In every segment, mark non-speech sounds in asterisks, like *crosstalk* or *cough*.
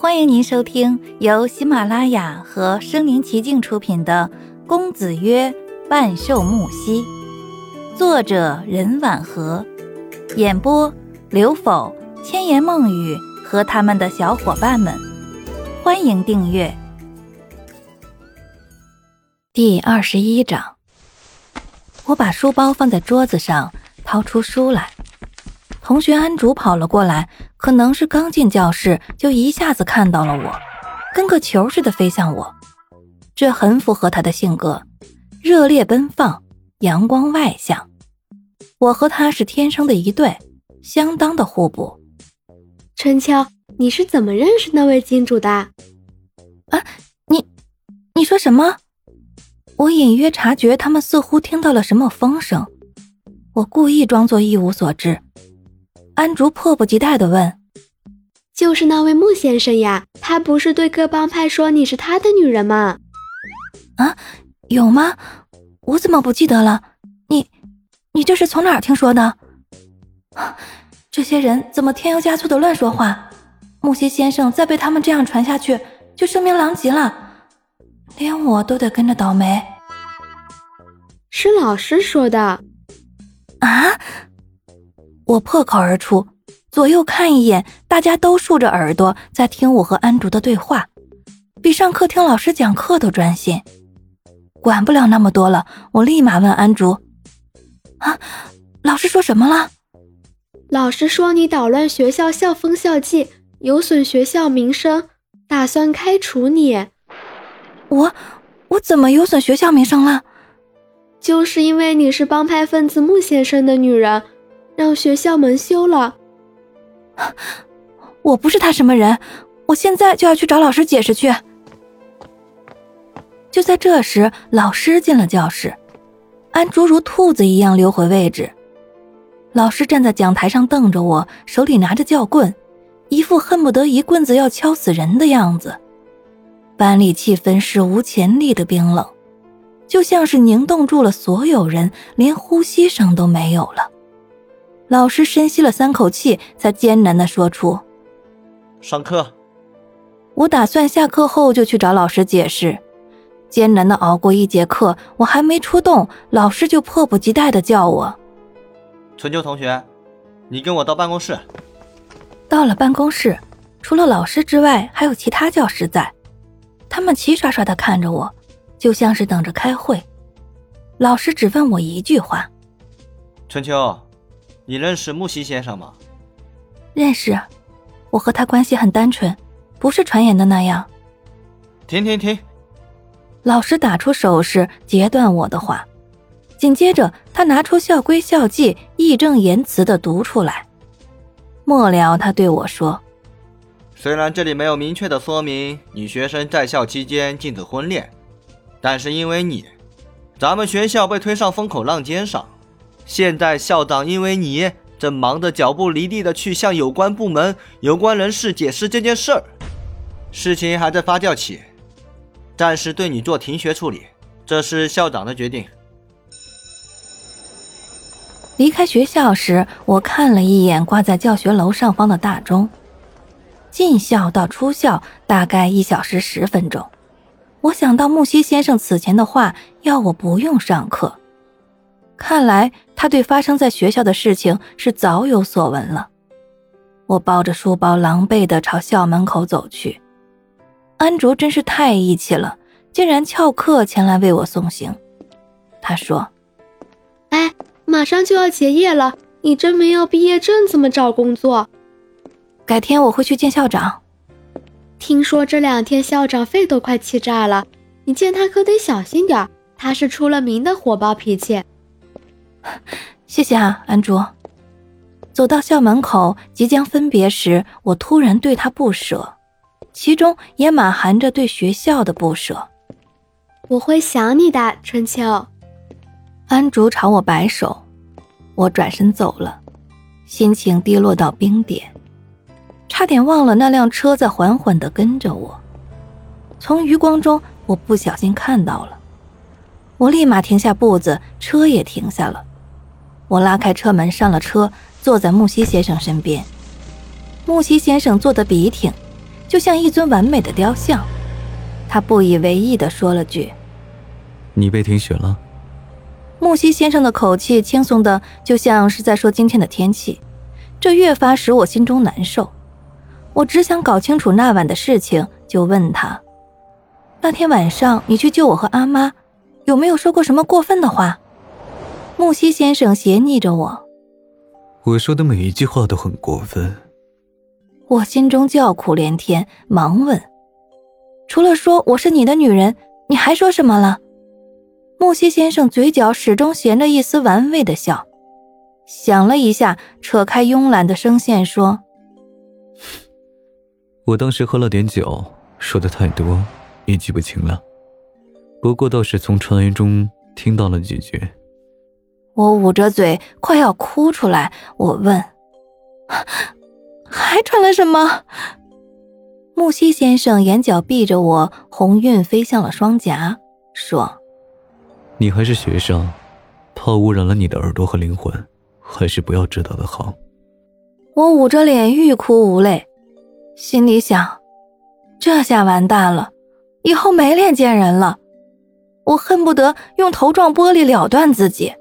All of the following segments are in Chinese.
欢迎您收听由喜马拉雅和声临其境出品的《公子曰万寿木兮》，作者任婉和，演播刘否、千言梦语和他们的小伙伴们。欢迎订阅。第二十一章，我把书包放在桌子上，掏出书来。同学安竹跑了过来，可能是刚进教室就一下子看到了我，跟个球似的飞向我。这很符合他的性格，热烈奔放，阳光外向。我和他是天生的一对，相当的互补。春秋，你是怎么认识那位金主的？啊，你，你说什么？我隐约察觉他们似乎听到了什么风声，我故意装作一无所知。安竹迫不及待地问：“就是那位穆先生呀，他不是对各帮派说你是他的女人吗？”“啊，有吗？我怎么不记得了？你，你这是从哪儿听说的？这些人怎么添油加醋的乱说话？木西先生再被他们这样传下去，就声名狼藉了，连我都得跟着倒霉。”“是老师说的。”“啊？”我破口而出，左右看一眼，大家都竖着耳朵在听我和安竹的对话，比上课听老师讲课都专心。管不了那么多了，我立马问安竹：“啊，老师说什么了？”老师说你捣乱学校校风校纪，有损学校名声，打算开除你。我我怎么有损学校名声了？就是因为你是帮派分子穆先生的女人。让学校蒙羞了。*laughs* 我不是他什么人，我现在就要去找老师解释去。就在这时，老师进了教室，安竹如兔子一样溜回位置。老师站在讲台上瞪着我，手里拿着教棍，一副恨不得一棍子要敲死人的样子。班里气氛史无前例的冰冷，就像是凝冻住了所有人，连呼吸声都没有了。老师深吸了三口气，才艰难地说出：“上课。”我打算下课后就去找老师解释。艰难地熬过一节课，我还没出动，老师就迫不及待地叫我：“春秋同学，你跟我到办公室。”到了办公室，除了老师之外，还有其他教师在，他们齐刷刷地看着我，就像是等着开会。老师只问我一句话：“春秋。”你认识木西先生吗？认识，我和他关系很单纯，不是传言的那样。停停停！老师打出手势截断我的话，紧接着他拿出校规校纪，义正言辞的读出来。末了，他对我说：“虽然这里没有明确的说明女学生在校期间禁止婚恋，但是因为你，咱们学校被推上风口浪尖上。”现在校长因为你正忙得脚步离地的去向有关部门、有关人士解释这件事儿，事情还在发酵期，暂时对你做停学处理，这是校长的决定。离开学校时，我看了一眼挂在教学楼上方的大钟，进校到出校大概一小时十分钟。我想到木西先生此前的话，要我不用上课。看来他对发生在学校的事情是早有所闻了。我抱着书包，狼狈地朝校门口走去。安卓真是太义气了，竟然翘课前来为我送行。他说：“哎，马上就要结业了，你真没有毕业证怎么找工作？改天我会去见校长。听说这两天校长肺都快气炸了，你见他可得小心点他是出了名的火爆脾气。” *laughs* 谢谢啊，安卓。走到校门口，即将分别时，我突然对他不舍，其中也满含着对学校的不舍。我会想你的，春秋。安竹朝我摆手，我转身走了，心情低落到冰点，差点忘了那辆车在缓缓地跟着我。从余光中，我不小心看到了，我立马停下步子，车也停下了。我拉开车门，上了车，坐在木西先生身边。木西先生坐得笔挺，就像一尊完美的雕像。他不以为意地说了句：“你被停学了。”木西先生的口气轻松的，就像是在说今天的天气，这越发使我心中难受。我只想搞清楚那晚的事情，就问他：“那天晚上你去救我和阿妈，有没有说过什么过分的话？”木西先生斜睨着我：“我说的每一句话都很过分。”我心中叫苦连天，忙问：“除了说我是你的女人，你还说什么了？”木西先生嘴角始终衔着一丝玩味的笑，想了一下，扯开慵懒的声线说：“我当时喝了点酒，说的太多，也记不清了。不过倒是从传言中听到了几句。”我捂着嘴，快要哭出来。我问：“还传了什么？”木西先生眼角闭着，我红晕飞向了双颊，说。你还是学生，怕污染了你的耳朵和灵魂，还是不要知道的好。我捂着脸欲哭无泪，心里想：这下完蛋了，以后没脸见人了。我恨不得用头撞玻璃了断自己，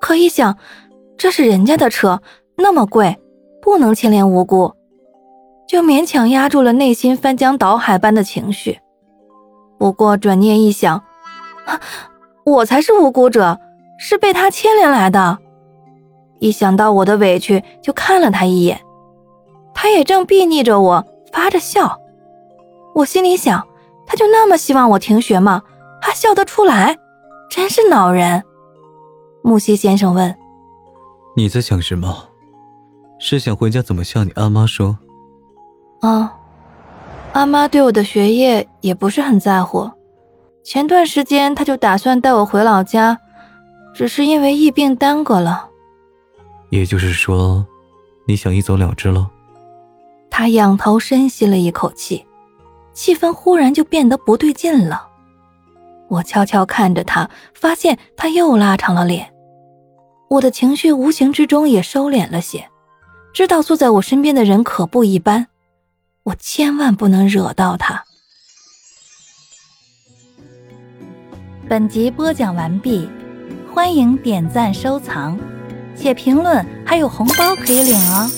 可一想，这是人家的车，那么贵，不能牵连无辜，就勉强压住了内心翻江倒海般的情绪。不过转念一想，啊。我才是无辜者，是被他牵连来的。一想到我的委屈，就看了他一眼。他也正睥睨着我，发着笑。我心里想，他就那么希望我停学吗？还笑得出来，真是恼人。木西先生问：“你在想什么？是想回家怎么向你阿妈说？”啊，阿妈对我的学业也不是很在乎。前段时间她就打算带我回老家，只是因为疫病耽搁了。也就是说，你想一走了之了？他仰头深吸了一口气，气氛忽然就变得不对劲了。我悄悄看着他，发现他又拉长了脸。我的情绪无形之中也收敛了些，知道坐在我身边的人可不一般，我千万不能惹到他。本集播讲完毕，欢迎点赞收藏，且评论还有红包可以领哦。